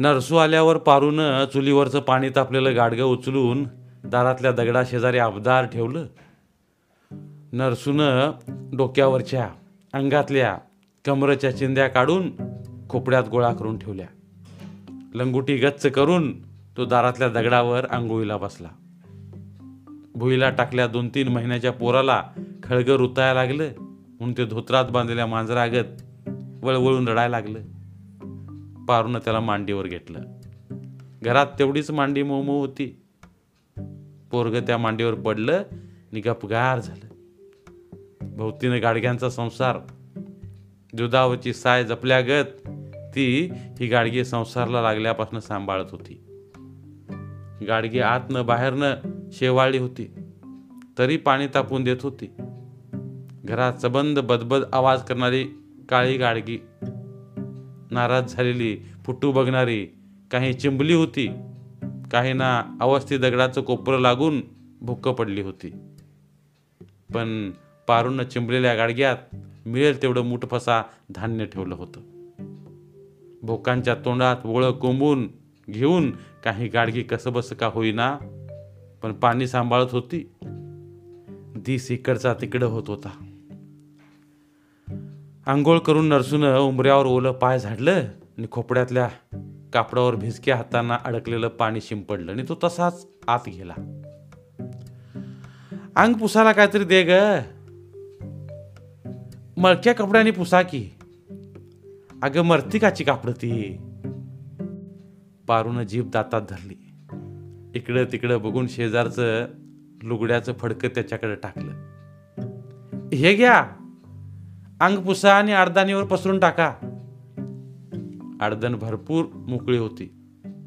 नरसू आल्यावर पारून चुलीवरचं पाणी तापलेलं गाडगं उचलून दारातल्या दगडा शेजारी ठेवलं. नरसूनं डोक्यावरच्या अंगातल्या कमरच्या चिंध्या काढून खोपड्यात गोळा करून ठेवल्या. लंगुटी गच्च करून तो दारातल्या दगडावर आंघोळीला बसला. भुईला टाकल्या दोन तीन महिन्याच्या पोराला खळगं रुतायला लागलं. म्हणून ते धोत्रात बांधलेल्या मांजरागत वळवळून रडायला लागलं. पारून त्याला मांडीवर घेतलं. घरात तेवढीच मांडी मोमो होती. पोरग त्या मांडीवर पडलं आणि गपगार झालं. भोवतीनं गाडग्यांचा संसार जुदावची साय जपल्यागत ती ही गाडगी संसारला लागल्यापासून सांभाळत होती. गाडगी आतनं बाहेरनं शेवाळली होती. तरी पाणी तापून देत होती. घरात सबंध बदबद आवाज करणारी काळी गाडगी नाराज झालेली फुटू बघणारी काही चिंबली होती काही ना अवस्थी दगडाचं कोपरं लागून भुक्क पडली होती. पण पारून चिंबलेल्या गाडग्यात मिळेल तेवढं मुठफसा धान्य ठेवलं होतं. भोकांच्या तोंडात वळं कोंबून घेऊन काही गाडगी कसबस का होईना पण पाणी सांभाळत होती. दिस इकडचा तिकडं होत होता. आंघोळ करून नरसून उंबऱ्यावर ओलं पाय झाडलं आणि खोपड्यातल्या कापडावर भिजक्या हातांना अडकलेलं पाणी शिंपडलं आणि तो तसाच आत गेला. अंग पुसायला काहीतरी दे ग. मळक्या कपड्याने पुसा की. अगं मरती काची कापड ती. पारून जीभ दातात धरली. इकडं तिकडं बघून शेजारचं लुगड्याचं फडकं त्याच्याकडे टाकलं. हे घ्या. अंग पुसा आणि अडदानीवर पसरून टाका. अडदण भरपूर मोकळी होती.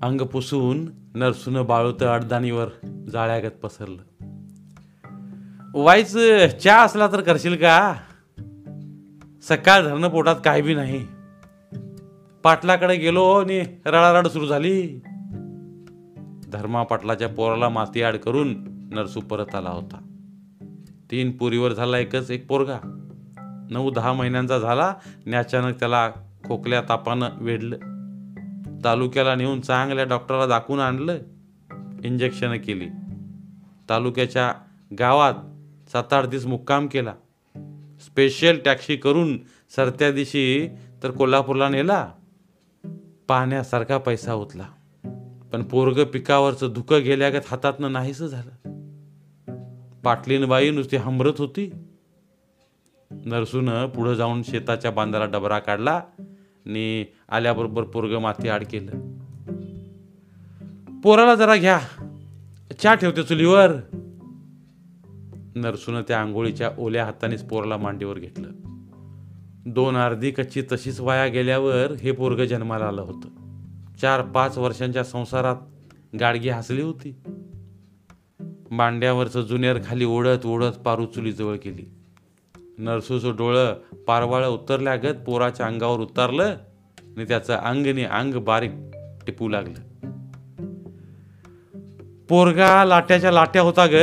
अंग पुसून नरसून बाळूत अडदानीवर जाळ्यागत पसरलं. वाईच चहा असला तर करशील का? सकाळ धरणं पोटात काही बी नाही. पाटलाकडे गेलो आणि रडारड सुरू झाली. धर्मा पाटलाच्या पोराला माती आड करून नरसू परत आला होता. तीन पुरीवर झाला एकच एक पोरगा. नऊ दहा महिन्यांचा झाला आणि अचानक त्याला खोकल्या तापानं वेढलं. तालुक्याला नेऊन चांगल्या डॉक्टरला दाखवून आणलं. इंजेक्शनं केली. तालुक्याच्या गावात सात आठ दिवस मुक्काम केला. स्पेशल टॅक्सी करून सरत्या दिवशी तर कोल्हापूरला नेला. पाहण्यासारखा पैसा उतला पण पोरग पिकावरचं धुकं गेल्यागत हातातनं नाहीस झालं. पाटलीनबाई नुसती हमरत होती. नरसून पुढं जाऊन शेताच्या बांधाला डबरा काढला आणि आल्याबरोबर पोरग माती आड केलं. पोराला जरा घ्या. चहा ठेवते चुलीवर. नरसून त्या आंघोळीच्या ओल्या हातानेच पोराला मांडीवर घेतलं. दोन अर्धी कच्ची तशीच वाया गेल्यावर हे पोरग जन्माला आलं होतं. चार पाच वर्षांच्या संसारात गाडगी हसली होती. मांड्यावरचं जुनेर खाली ओढत ओढत पारू चुलीजवळ केली नरसूचं डोळं पारवाळं उतरल्यागत पोराच्या अंगावर उतरलं आणि त्याचं अंगने अंग बारीक टिपू लागलं. पोरगा लाट्याच्या लाट्या होता ग.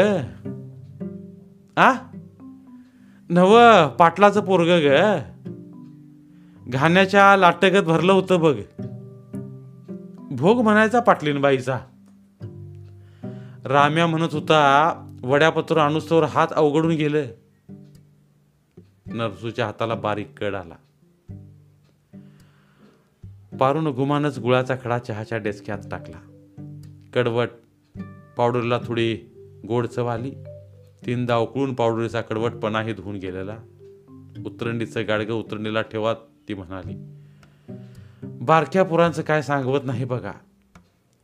आ? नव पाटलाचं पोरग ग. घाण्याच्या लाटगत भरलं होतं बघ. भोग म्हणायचा पाटलीनबाईचा. राम्या म्हणत होता वड्यापत्र अनुस्तवर हात अवघडून गेलं. नरसूच्या हाताला बारीक कड आला. पारून घुमानच गुळाचा खडा चहाच्या डेस्क्यात टाकला. कडवट पावडरला थोडी गोड चव आली. तीनदा उकळून पावडरीचा कडवटपणाही धुवून गेलेला. उतरंडीचं गाडगं उतरंडीला ठेवा ती म्हणाली. बारक्या पुरांचं काय सांगवत नाही बघा.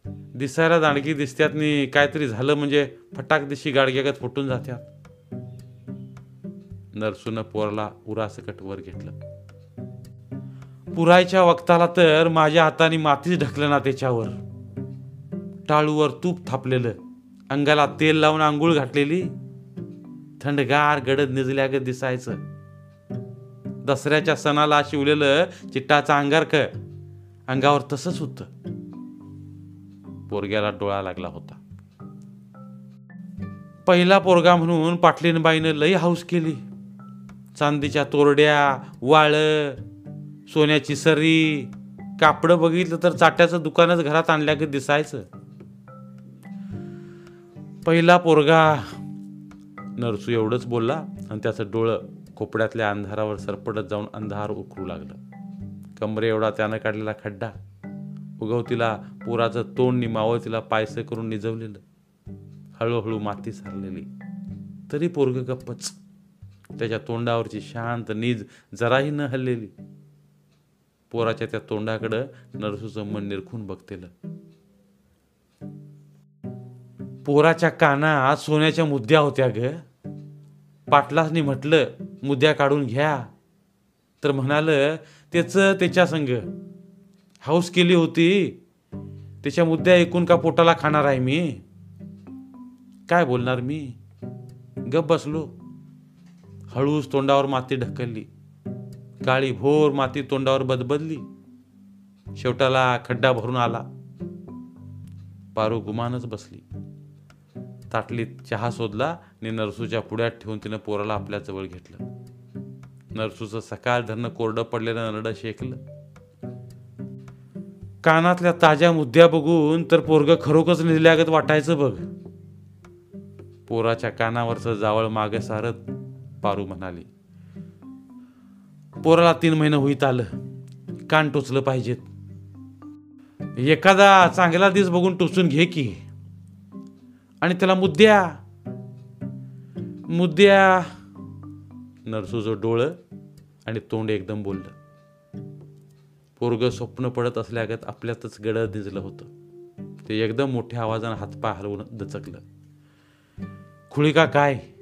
दिसायला दांडगी दिसत्यातनी काहीतरी झालं म्हणजे फटाक दिशी गाडग्यागत फुटून जात्यात. नरसून पोरला उरासकट वर घेतलं. पुरायच्या वक्ताला तर माझ्या हाताने मातीच ढकलं ना त्याच्यावर. टाळूवर तूप थापलेलं अंगाला तेल लावून आंघोळ घातलेली थंडगार गडद निजल्यागत दिसायचं. दसऱ्याच्या सणाला शिवलेलं चिट्टाचं अंगारक अंगावर तसंच होत. पोरग्याला डोळा लागला होता. पहिला पोरगा म्हणून पाटलीनबाईनं लई हाऊस केली. चांदीच्या तोरड्या वाळं सोन्याची सरी कापडं बघितलं तर चाट्याचं दुकानच घरात आणल्या की दिसायचं. पहिला पोरगा नरसू एवढंच बोलला आणि त्याचं डोळं कोपड्यातल्या अंधारावर सरपटत जाऊन अंधार उकरू लागलं. कमरे एवढा त्यानं काढलेला खड्डा. उगवतीला पोराचं तोंड निमावं तिला पायसं करून निजवलेलं. हळूहळू माती सारलेली. तरी पोरग गप्पच. त्याच्या तोंडावरची शांत नीज जराही न हल्लेली. पोराच्या त्या तोंडाकडं नरसूचं मन निरखून बघतेलं. पोराच्या काना सोन्याच्या मुद्द्या होत्या ग. पाटलासनी म्हटलं मुद्द्या काढून घ्या. तर म्हणाल त्याच त्याच्या संग. हाऊस केली होती. त्याच्या मुद्द्या ऐकून का पोटाला खाणार आहे मी? काय बोलणार मी? गप बसलो. हळूच तोंडावर माती ढकलली. काळी भोर माती तोंडावर बदबदली. शेवटाला खड्डा भरून आला. पारू गुमानच बसली. ताटलीत चहा शोधला आणि नरसूच्या पुढ्यात ठेवून तिनं पोराला आपल्या जवळ घेतलं. नरसूचं सकाळ धरणं कोरडं पडलेलं नरडं शेकलं. कानातल्या ताज्या मुद्द्या बघून तर पोरग खरोखरच निधल्यागत वाटायचं बघ. पोराच्या कानावरचं जावळ मागे सारत पारू म्हणाली. पोराला तीन महिने होईत आलं. कान टोचलं पाहिजेत. एखादा चांगला दिस बघून टोचून घे की. आणि त्याला मुद्द्या. मुद्द्या. नरसूचं डोळं आणि तोंड एकदम बोललं. पोरग स्वप्न पडत असल्यागत आपल्यातच गडद दिजलं होतं. ते एकदम मोठ्या आवाजानं हातपाय हलवून दचकलं. खुळी का काय?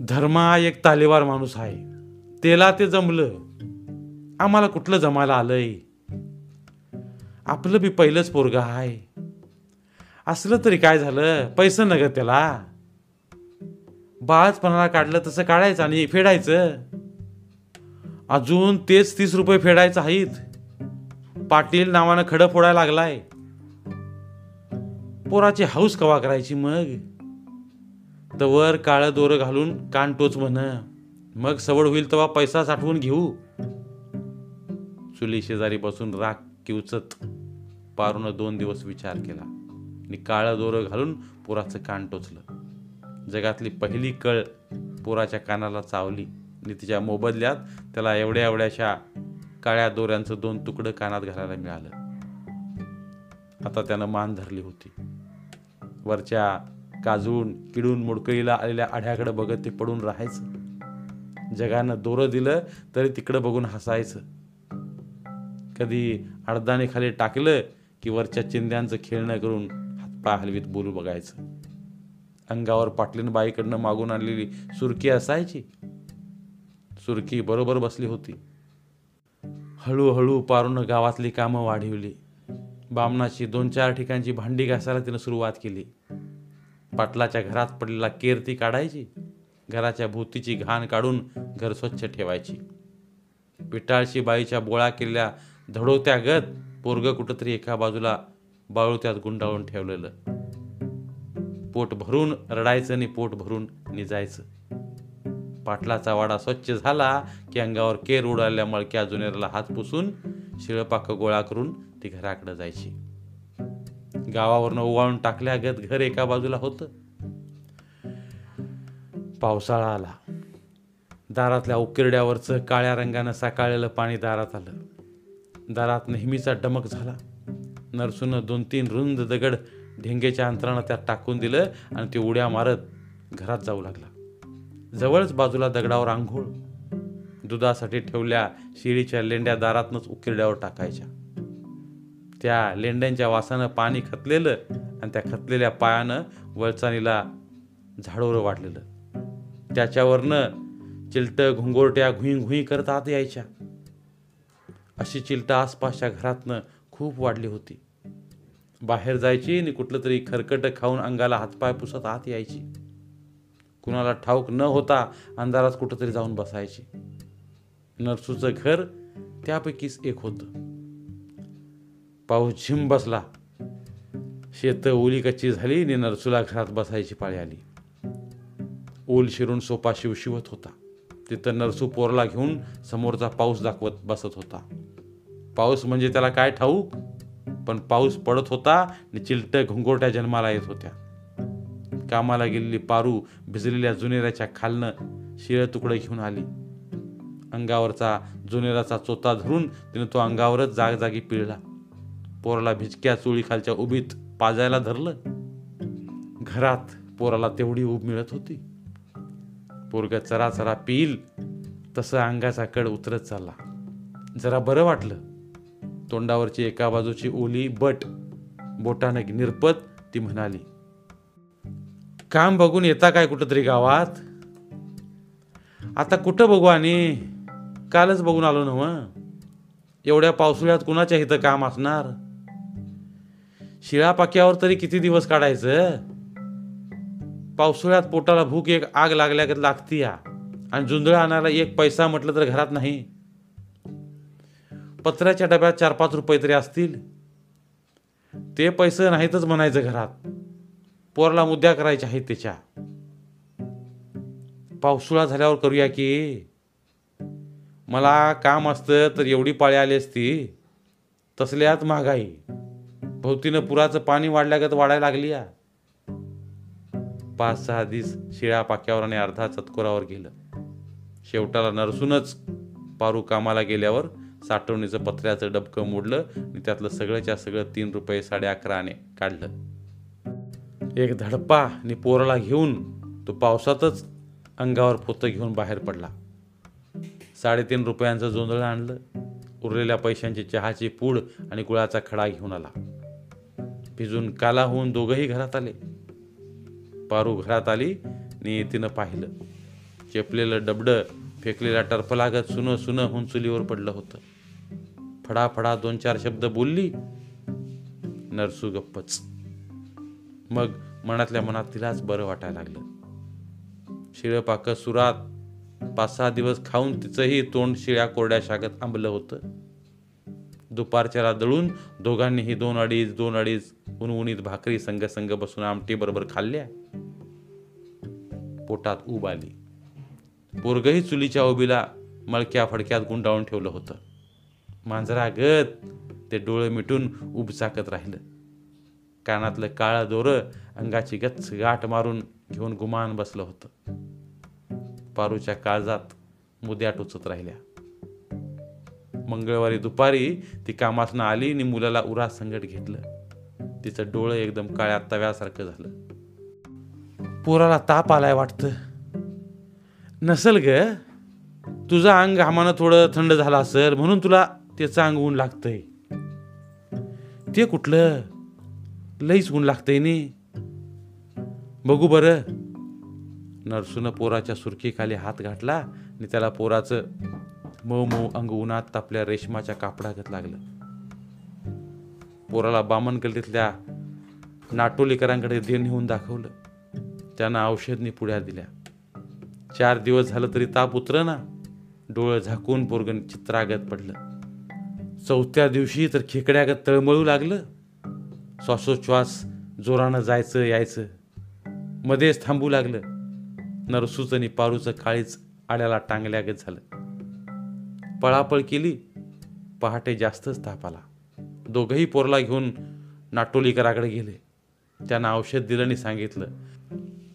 धर्मा एक तालेवार माणूस आहे. त्याला ते जमलं. आम्हाला कुठलं जमायला आलंय? आपलं बी पहिलंच पोरग आहे. असलं तरी काय झालं? पैसं नग त्याला. बाळचपणाला काढलं तसं काढायचं आणि फेडायचं. अजून तेच तीस रुपये फेडायचं आहेत. पाटील नावानं खडं फोडायला लागलाय. पोराची हाऊस कवा करायची मग? तर वर काळं दोरं घालून कान टोच म्हण. मग सवड होईल तेव्हा पैसा साठवून घेऊ. चुली शेजारी बसून राग किवचत. पारून दोन दिवस विचार केला. आणि काळं दोरं घालून पोराचं कान टोचलं. जगातली पहिली कळ पोराच्या कानाला चावली. आणि तिच्या मोबदल्यात त्याला एवढ्या एवढ्याशा काळ्या दोऱ्यांचं दोन तुकडं कानात घालायला मिळालं. आता त्यानं मान धरली होती. वरच्या काजून किडून मुडकळीला आलेल्या आढ्याकडे बघत ते पडून राहायचं. जगानं दोरं दिलं तरी तिकडं बघून हसायचं. कधी अडदाने खाली टाकलं की वरच्या चिंध्यांचं खेळणं करून हातपाय हलवीत बोलू बघायचं. अंगावर पाटलीन बाईकडनं मागून आणलेली सुरकी असायची. सुरकी बरोबर बसली होती. हळूहळू पारून गावातली कामं वाढवली. बामणाची दोन चार ठिकाणची भांडी घासायला तिनं सुरुवात केली. पाटलाच्या घरात पडलेला केर ती काढायची घराच्या भूतीची घाण काढून घर स्वच्छ ठेवायची. विटाळशी बाईच्या बोळा केलेल्या धडोत्या गत पोरग कुठंतरी एका बाजूला बाळूत्यात गुंडाळून ठेवलेलं. पोट भरून रडायचं आणि पोट भरून निजायचं. पाटलाचा वाडा स्वच्छ झाला की अंगावर केर उडाल्या मळक्या जुनेरला हात पुसून शिळपाक गोळा करून ती घराकडे जायची. गावावरनं ओवाळून टाकल्यागत घर एका बाजूला होतं. पावसाळा आला. दारातल्या उकिरड्यावरचं काळ्या रंगानं साकाळलेलं पाणी दारात आलं. दारात नेहमीचा डमक झाला. नरसून दोन तीन रुंद दगड ढेंगेच्या अंतरानं त्यात टाकून दिलं आणि ते उड्या मारत घरात जाऊ लागला. जवळच बाजूला दगडावर आंघोळ. दुधासाठी ठेवल्या शिळीच्या लेंड्या दारातनच उकिरड्यावर टाकायच्या. त्या लेंड्यांच्या वासानं पाणी खतलेलं आणि त्या खतलेल्या पायानं वळचानीला झाडोरं वाढलेलं. त्याच्यावरनं चिलट घुंगोरट्या घुई घुई करत आत यायच्या. अशी चिलटं आसपासच्या घरातनं खूप वाढली होती. बाहेर जायची आणि कुठलं तरी खरकट खाऊन अंगाला हातपाय पुसत आत यायची. कुणाला ठाऊक न होता अंधारात कुठंतरी जाऊन बसायची. नरसूचं घर त्यापैकीच एक होतं. पाऊस झिम बसला. शेत ओली कच्ची झाली आणि नरसुला घरात बसायची पाळी आली. ओल शिरून सोपा शिवशिवत होता. तिथं नरसू पोरला घेऊन समोरचा पाऊस दाखवत बसत होता. पाऊस म्हणजे त्याला काय ठाऊक? पण पाऊस पडत होता आणि चिलट घुंगोट्या जन्माला येत होत्या. कामाला गेलेली पारू भिजलेल्या जुनेऱ्याच्या खालनं शिळ तुकडं घेऊन आली. अंगावरचा जुनेराचा चोता धरून तिने तो अंगावरच जागजागी पिळला. पोराला भिजक्या चोळीखालच्या उभीत पाजायला धरलं. घरात पोराला तेवढी उब मिळत होती. पोरग चरा चरा पिईल तसं अंगाचा कड उतरत चालला. जरा बरं वाटलं. तोंडावरची एका बाजूची ओली बट बोटानं निरपत ती म्हणाली काम बघून येता काय कुठंतरी गावात? आता कुठं बघू आणि? कालच बघून आलो नव्ह. एवढ्या पावसाळ्यात कुणाच्या इथं काम असणार? शिळापाक्यावर तरी किती दिवस काढायचं? पावसाळ्यात पोटाला भूक एक आग लागल्या लागती या. आणि जुंधळ आणायला एक पैसा म्हटलं तर घरात नाही. पत्र्याच्या डब्यात चार पाच रुपये तरी असतील. ते पैसे नाहीतच म्हणायचं घरात. पोरला मुद्द्या करायच्या आहेत त्याच्या. पावसाळा झाल्यावर करूया की. मला काम असतं तर एवढी पाळी आली असती. तसल्यात महागाई भोवतीनं पुराचं पाणी वाढल्यागत वाढायला लागली या. पाच सहा दिस शिळ्या पाक्यावर आणि अर्धा चतकोरावर गेलं. शेवटाला नरसूनच पारू कामाला गेल्यावर साठवणीचं पत्र्याचं डबकं मोडलं आणि त्यातलं सगळंच्या सगळं तीन रुपये साडे अकराने काढलं. एक धडपा आणि पोराला घेऊन तो पावसातच अंगावर पोतं घेऊन बाहेर पडला. साडेतीन रुपयांचं जोंधळं आणलं. उरलेल्या पैशांची चहाची पूड आणि गुळाचा खडा घेऊन आला. भिजून काला होऊन दोघंही घरात आले. पारू घरात आली आणि तिनं पाहिलं. चेपलेलं डबडं फेकलेला टर्फलागत सुनं सुनं होऊन चुलीवर पडलं होतं. फडाफडा दोन चार शब्द बोलली. नरसू गप्पच. मग मनातल्या मनात तिलाच बरं वाटायला लागलं. शिळपाक सुरात पाच सहा दिवस खाऊन तिचंही तोंड शिळ्या कोरड्या शागत आंबलं होतं. दुपारच्याला दळून दोघांनीही दोन अडीच दोन अडीच उनउणीत भाकरी संघ संघ बसून आमटी बरोबर खाल्ल्या. पोटात ऊब आली. पोरगही चुलीच्या उबीला मळक्या फडक्यात गुंडाळून ठेवलं होतं. मांजरा गत ते डोळे मिटून उब चाकत राहिलं. कानातलं काळं दोरं अंगाची गच्च गाठ मारून घेऊन गुमान बसलं होतं. पारूच्या काळजात मुद्या टोचत राहिल्या. मंगळवारी दुपारी ती कामासनं आली आणि मुलाला उरा संगट घेतलं. तिचं डोळं एकदम काळ्या तव्यासारखं झालं. पोराला ताप आलाय वाटतं. नसल ग तुझं अंग घामानं थोडं थंड झालं असेल म्हणून तुला त्याचं अंग ऊन लागतंय. ते कुठलं? लईच ऊन लागतंय नी. बघू बरं. नरसूनं पोराच्या सुरखीखाली हात घातला आणि त्याला पोराचं मऊ मऊ अंग उन्हात तापल्या रेशमाच्या कापडागत लागलं. पोराला बामण गल्लीतल्या नाटोलीकरांकडे दे नेऊन दाखवलं. त्यांना औषधनी पुढ्या दिल्या. चार दिवस झालं तरी ताप उतर ना डोळं झाकून पोरगण चित्रागत पडलं. चौथ्या दिवशी तर खेकड्यागत तळमळू लागलं. श्वासोच्छ्वास जोरानं जायचं यायचं. मध्येच थांबू लागलं. नरसूचं आणि पारूचं काळीच आड्याला टांगल्यागत झालं. पळापळ केली पहाटे जास्तच ताप आला. दोघंही पोरला घेऊन नाटोलीकराकडे गेले. त्यांना औषध दिलं आणि सांगितलं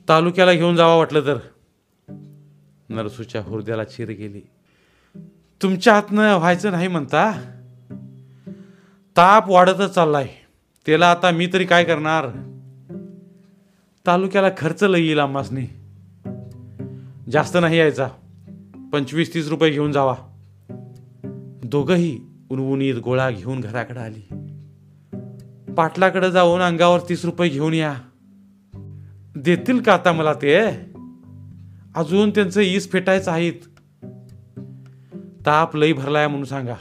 तालुक्याला घेऊन जावा वाटलं तर. नरसूच्या हृदयाला चिर गेली. तुमच्या हातनं व्हायचं नाही म्हणता? ताप वाढतच चाललाय. त्याला आता मी तरी काय करणार? तालुक्याला खर्च लई येईल आम्हासनी. जास्त नाही यायचा. पंचवीस तीस रुपये घेऊन जावा. दोघही उनवुनीत गोळा घेऊन घराकडे आली. पाटलाकडे जाऊन अंगावर तीस रुपये घेऊन या. देतील का आता मला ते? अजून त्यांचं ईस फेटायचं आहेत. ताप लई भरलाय म्हणून सांगा.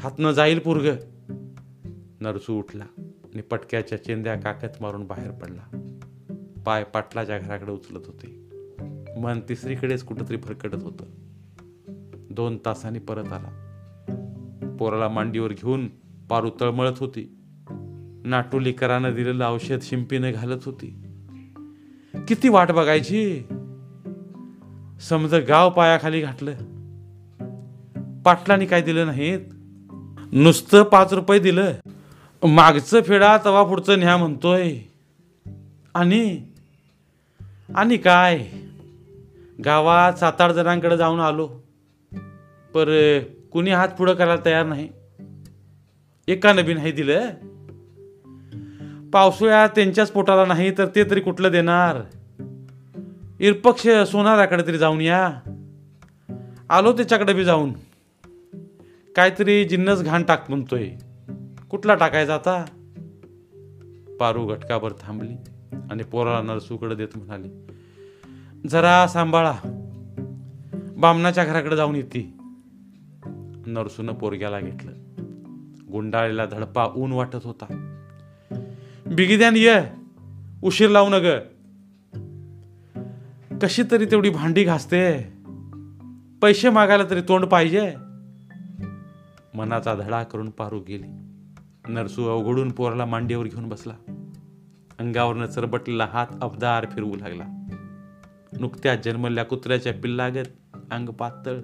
हातनं जाईल पूर्ग. नरसू उठला आणि पटक्याच्या चेंद्या काकत मारून बाहेर पडला. पाय पाटलाच्या घराकडे उचलत होते. मन तिसरीकडेच कुठंतरी फरकटत होतं. दोन तासांनी परत आला. पोराला मांडीवर घेऊन पारू तळमळत होती. नाटोलीकरानं दिलेलं औषध शिंपीनं घालत होती. किती वाट बघायची? समज गाव पायाखाली घातलं. पाटलांनी काय दिलं नाहीत? नुसतं पाच रुपये दिलं. मागचं फेडा तवा पुढचं न्या म्हणतोय. आणि? आणि काय? गावात सात आठ जणांकडे जाऊन आलो. पर कुणी हात पुढं करायला तयार नाही. एकानं बी नाही दिलं पावसाळ्यात त्यांच्याच पोटाला नाही तर ते तरी कुठलं देणार? इरपक्ष सोनाराकडे तरी जाऊन या. आलो त्याच्याकडे बी जाऊन. काहीतरी जिन्नस घाण टाक म्हणतोय. कुठला टाकायचा आता? पारू घटकाभर थांबली आणि पोराला नरसूकडे देत म्हणाली जरा सांभाळा. बामणाच्या घराकडे जाऊन येते. नरसून पोरग्याला घेतलं. गुंडाळीला धडपा ऊन वाटत होता. बिगिद्यान ये उशीर लावू न ग कशी तरी तेवढी भांडी घासते. पैसे मागायला तरी तोंड पाहिजे. मनाचा धडा करून पारू गेली. नरसू अवघडून पोराला मांडीवर घेऊन बसला. अंगावरनं चरबटलेला हात अबदार फिरवू लागला. नुकत्याच जन्मल्या कुत्र्याच्या पिल्लागत अंग पातळ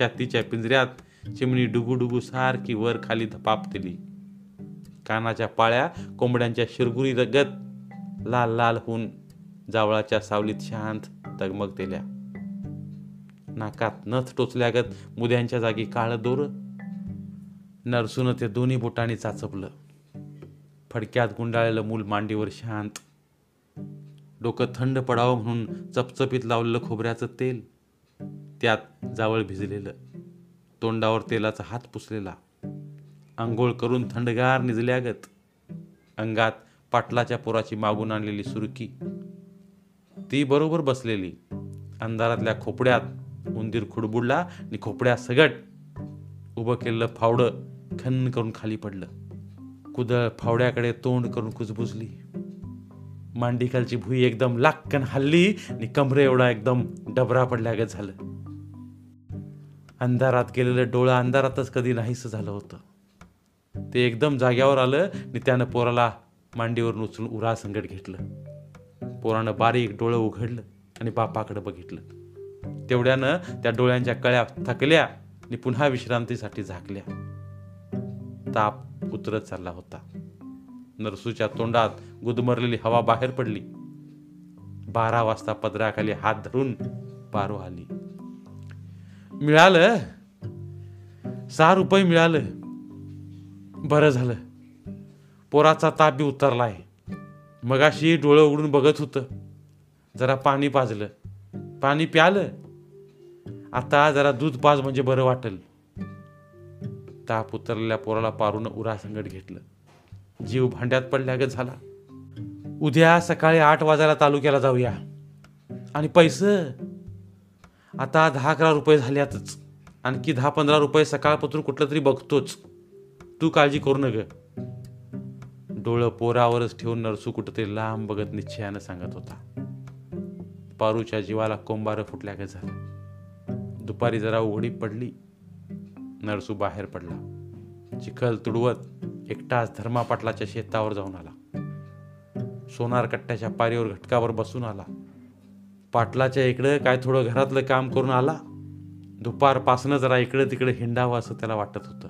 छातीच्या पिंजऱ्यात चिमणी डुगुडुगू सारखी वर खाली धपाप कानाच्या पाळ्या कोंबड्यांच्या शिरगुरी रगत लाल लाल होऊन जावळाच्या सावलीत शांत तगमगतेल्या नाकात नथ टोचल्यागत मुद्यांच्या जागी काळं दोर. नरसून ते दोन्ही बोटांनी चाचपलं. फडक्यात गुंडाळलेलं मूल मांडीवर शांत. डोकं थंड पडावं म्हणून चपचपीत लावलेलं खोबऱ्याचं तेल. त्यात जावळ भिजलेलं. तोंडावर तेलाचा हात पुसलेला. आंघोळ करून थंडगार निजल्यागत अंगात पाटलाच्या पोराची मागून आणलेली सुरकी. ती बरोबर बसलेली. अंधारातल्या खोपड्यात उंदीर खुडबुडला आणि खोपड्या सगट उभं केलेलं फावडं खन्न करून खाली पडलं. कुदळ फावड्याकडे तोंड करून कुजबुजली. मांडीखालची भुई एकदम लाक्कन हल्ली आणि कमरे एवढा एकदम डबरा पडल्यागत झालं. अंधारात गेलेलं डोळं अंधारातच कधी नाहीस झालं होतं. ते एकदम जाग्यावर आलं आणि त्यानं पोराला मांडीवरून उचलून उरा संगट घेतलं. पोरानं बारीक डोळं उघडलं आणि बापाकडे बघितलं. तेवढ्यानं त्या डोळ्यांच्या कळ्या थकल्या आणि पुन्हा विश्रांतीसाठी झाकल्या. ताप उतरत चालला होता. नरसूच्या तोंडात गुदमरलेली हवा बाहेर पडली. बारा वाजता पदराखाली हात धरून पारो आली. मिळालं? सहा रुपये मिळालं. बरं झालं. पोराचा ताप बी उतरलाय. मगाशी डोळं उघडून बघत होतं. जरा पाणी पाजलं. पाणी प्यालं. आता जरा दूध पाज म्हणजे बरं वाटेल. ताप उतरलेल्या पोराला पारून उरासंगट घेतलं. जीव भांड्यात पडल्यागत झाला. उद्या सकाळी आठ वाजायला तालुक्याला जाऊया. आणि पैसे? आता दहा अकरा रुपये झाल्यातच आणखी दहा पंधरा रुपये सकाळपासून कुठलं तरी बघतोच. तू काळजी करू नग. डोळं पोरावरच ठेवून नरसू कुठंतरी लांब बघत निश्चयानं सांगत होता. पारूच्या जीवाला कोंबारं फुटल्या का झालं. दुपारी जरा उघडी पडली. नरसू बाहेर पडला. चिखल तुडवत एकटाच धर्मा पाटलाच्या शेतावर जाऊन आला. सोनार कट्ट्याच्या पारीवर घटकावर बसून आला. पाटलाच्या इकडं काय थोडं घरातलं काम करून आला? दुपारपासनं जरा इकडं तिकडे हिंडावं असं त्याला वाटत होतं.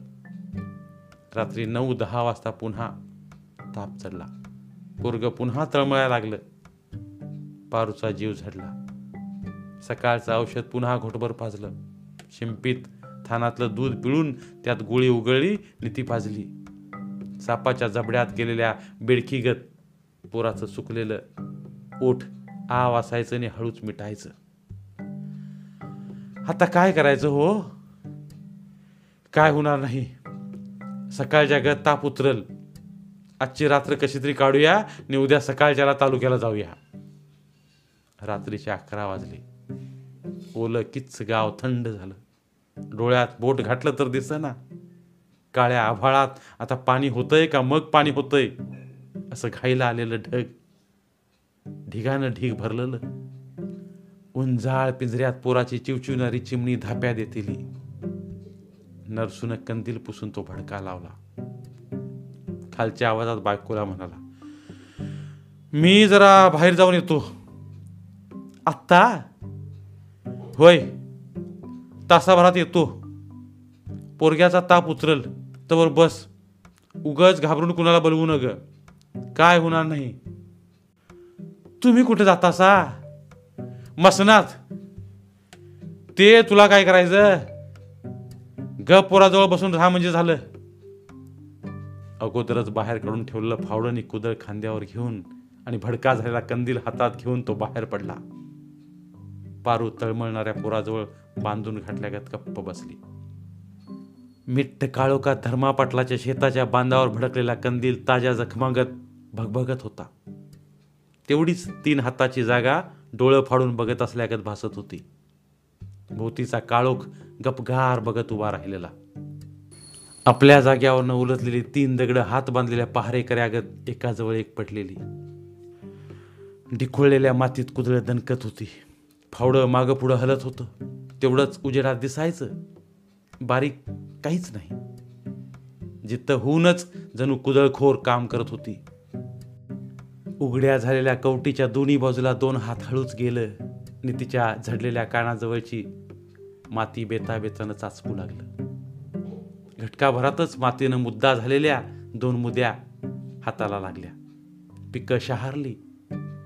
रात्री नऊ दहा वाजता पुन्हा ताप चढला. पोरग पुन्हा तळमळायला लागलं. पारूचा जीव झडला. सकाळचं औषध पुन्हा घोटभर पाजलं. शिंपीत थानातलं दूध पिळून त्यात गोळी उगळली आणि ती पाजली. सापाच्या जबड्यात गेलेल्या बेडकीगत पोराचं सुकलेलं ओठ आ वासायचं आणि हळूच मिटायचं. आता काय करायचं हो? काय होणार नाही. सकाळच्या गत ताप उतरल. आजची रात्र कशी तरी काढूया आणि उद्या सकाळच्याला तालुक्याला जाऊया. रात्रीचे अकरा वाजले. ओलं किच्च गाव थंड झालं. डोळ्यात बोट घातलं तर दिस ना काळ्या आभाळात आता पाणी होतंय का? मग पाणी होतंय. असं घाईला आलेलं ढग. ढिगानं ढीग भरलेलं. उंजाळ पिंजऱ्यात पोराची चिवचिवणारी चिमणी धाप्या देतेली नरसून कंदील पुसून तो भडका लावला. खालच्या आवाजात बायकोला म्हणाला मी जरा बाहेर जाऊन येतो. आत्ता? होय. तासाभरात येतो. पोरग्याचा ताप उतरल तर बस. उगच घाबरून कुणाला बोलवू न ग काय होणार नाही. तुम्ही कुठे जाता सा मसनात. ते तुला काय करायचं? ग पोराजवळ बसून राहा म्हणजे झालं. अगोदरच बाहेर काढून ठेवलेलं फावडं कुदळ खांद्यावर घेऊन आणि भडका झालेला कंदील हातात घेऊन तो बाहेर पडला. पारू तळमळणाऱ्या पोराजवळ बांधून घातल्यागत गप्प बसली. मिट्ट काळोखा धर्मा पाटलाच्या शेताच्या बांधावर भडकलेला कंदील ताज्या जखमागत भगभगत होता. तेवढीच तीन हाताची जागा डोळं फाडून बघत असल्यागत भासत होती. भोवतीचा काळोख गपगार बघत उभा राहिलेला. आपल्या जाग्यावरनं उलटलेली तीन दगड हात बांधलेल्या पहारेकऱ्यागत एकाजवळ एक पडलेली. ढिखुळलेल्या मातीत कुदळ दणकत होती. फावडं मागं पुढं हलत होतं. तेवढंच उजेडात दिसायचं. बारीक काहीच नाही. जिथं होऊनच जणू कुदळखोर काम करत होती. उघड्या झालेल्या कवटीच्या दोन्ही बाजूला दोन हात हळूच गेलं. आणि तिच्या झडलेल्या कानाजवळची माती बेताबेतानं चाचपू लागलं. घटकाभरातच मातीनं मुद्दा झालेल्या दोन मुद्या हाताला लागल्या. पिकं शहारली.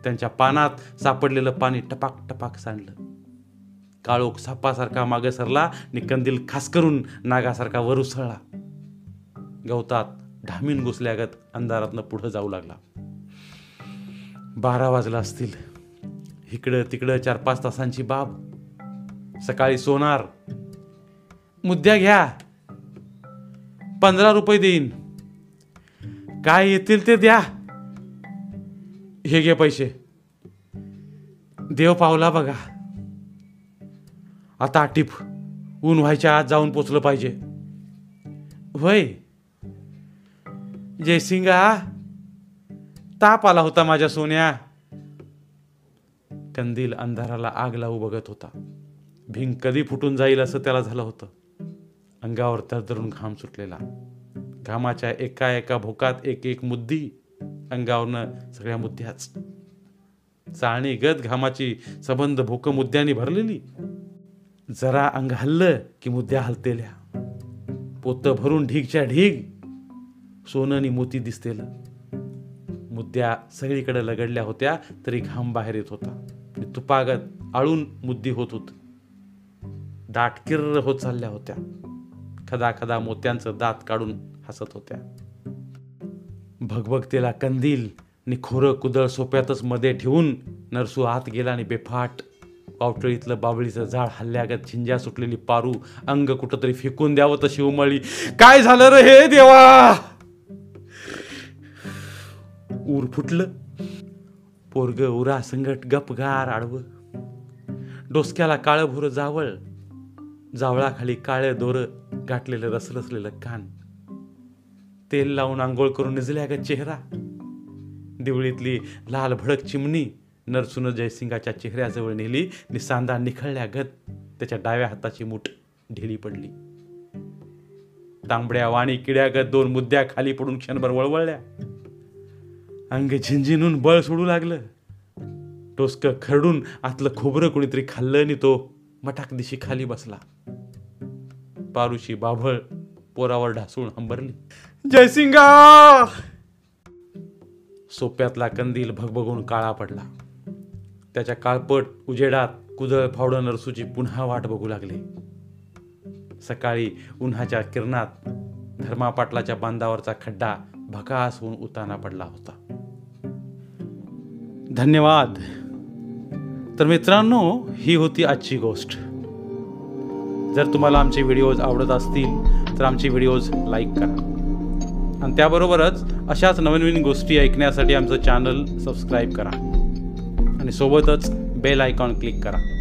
त्यांच्या पानात सापडलेलं पाणी टपाक टपाक सांडलं. काळोख सापासारखा मागे सरला आणि कंदील खास करून नागासारखा वर उसळला. गवतात ढामीन घुसल्यागत अंधारातनं पुढं जाऊ लागला. बारा वाजला असतील. इकडं तिकडं चार पाच तासांची बाब. सकाळी सोनार मुद्द्या घ्या. पंधरा रुपये देईन. काय येतील ते द्या. हे घे पैसे. देव पावला बघा. आता आटीप ऊन व्हायच्या आत जाऊन पोचलं पाहिजे. वय जयसिंगा ताप आला होता माझ्या सोन्या. कंदील अंधाराला आग लावू बघत होता. भिंग कधी फुटून जाईल असं त्याला झालं होतं. अंगावर दरदरून घाम सुटलेला. घामाच्या एका एका भोकात एक एक मुद्दी अंगावरनं सगळ्या मुद्द्याच. चाळणी गत घामाची सबंध भोक मुद्द्यांनी भरलेली. जरा अंग हल्लं की मुद्द्या हलतेल्या. पोत भरून ढीगच्या ढीग. सोननी मोती दिसतेलं. मुद्द्या सगळीकडे लगडल्या होत्या तरी घाम बाहेर येत होता. तुपागत आळून मुद्दी होत होत. दाटकिर्र होत चालल्या होत्या. खदा खदा मोत्यांचं दात काढून हसत होत्या. भगभगतेला कंदील नि खोरं कुदळ सोप्यातच मध्ये ठेवून नरसू आत गेला आणि बेफाट पावटळीतलं बाबळीचं झाड हल्ल्यागत झिंज्या सुटलेली पारू अंग कुठंतरी फेकून द्यावं तशी उमळली. काय झालं रे हे देवा? ऊर फुटलं. पोरग उरा संगट गपगार आडवं. डोसक्याला काळं भुरं जावळ. जावळाखाली काळं दोर गाठलेलं रसरसलेलं कान. तेल लावून आंघोळ करून निजल्या ग चेहरा. दिवळीतली लाल भडक चिमणी नरसून जयसिंगाच्या चेहऱ्याजवळ नेली. निसांदा निखळल्या गत. त्याच्या डाव्या हाताची मूठ ढिली पडली. तांबड्या वाणी किड्यागत दोन मुद्द्या खाली पडून क्षणभर वळवळल्या. अंग झिंझिनून बळ सोडू लागलं. टोसक खरडून आतलं खोबरं कुणीतरी खाल्लं आणि तो मटाक दिशी खाली बसला. पारुशी बाभळ पोरावर ढासून हंबरली. जयसिंगा सोप्यातला कंदील भगभगून काळा पडला. त्याच्या काळपट उजेडात कुदळ फावडं नरसूची पुन्हा वाट बघू लागले. सकाळी उन्हाच्या किरणात धर्मा पाटलाच्या बांधावरचा खड्डा भकास होऊन उताना पडला होता. धन्यवाद. तर मित्रांनो ही होती आजची गोष्ट. जर तुम्हाला आमचे व्हिडिओज आवडत असतील तर आमचे व्हिडिओज लाईक करा. आणि त्याबरोबरच अशाच नवीन नवीन गोष्टी ऐकण्यासाठी आमचं चॅनल सबस्क्राईब करा. आणि सोबतच बेल आयकॉन क्लिक करा.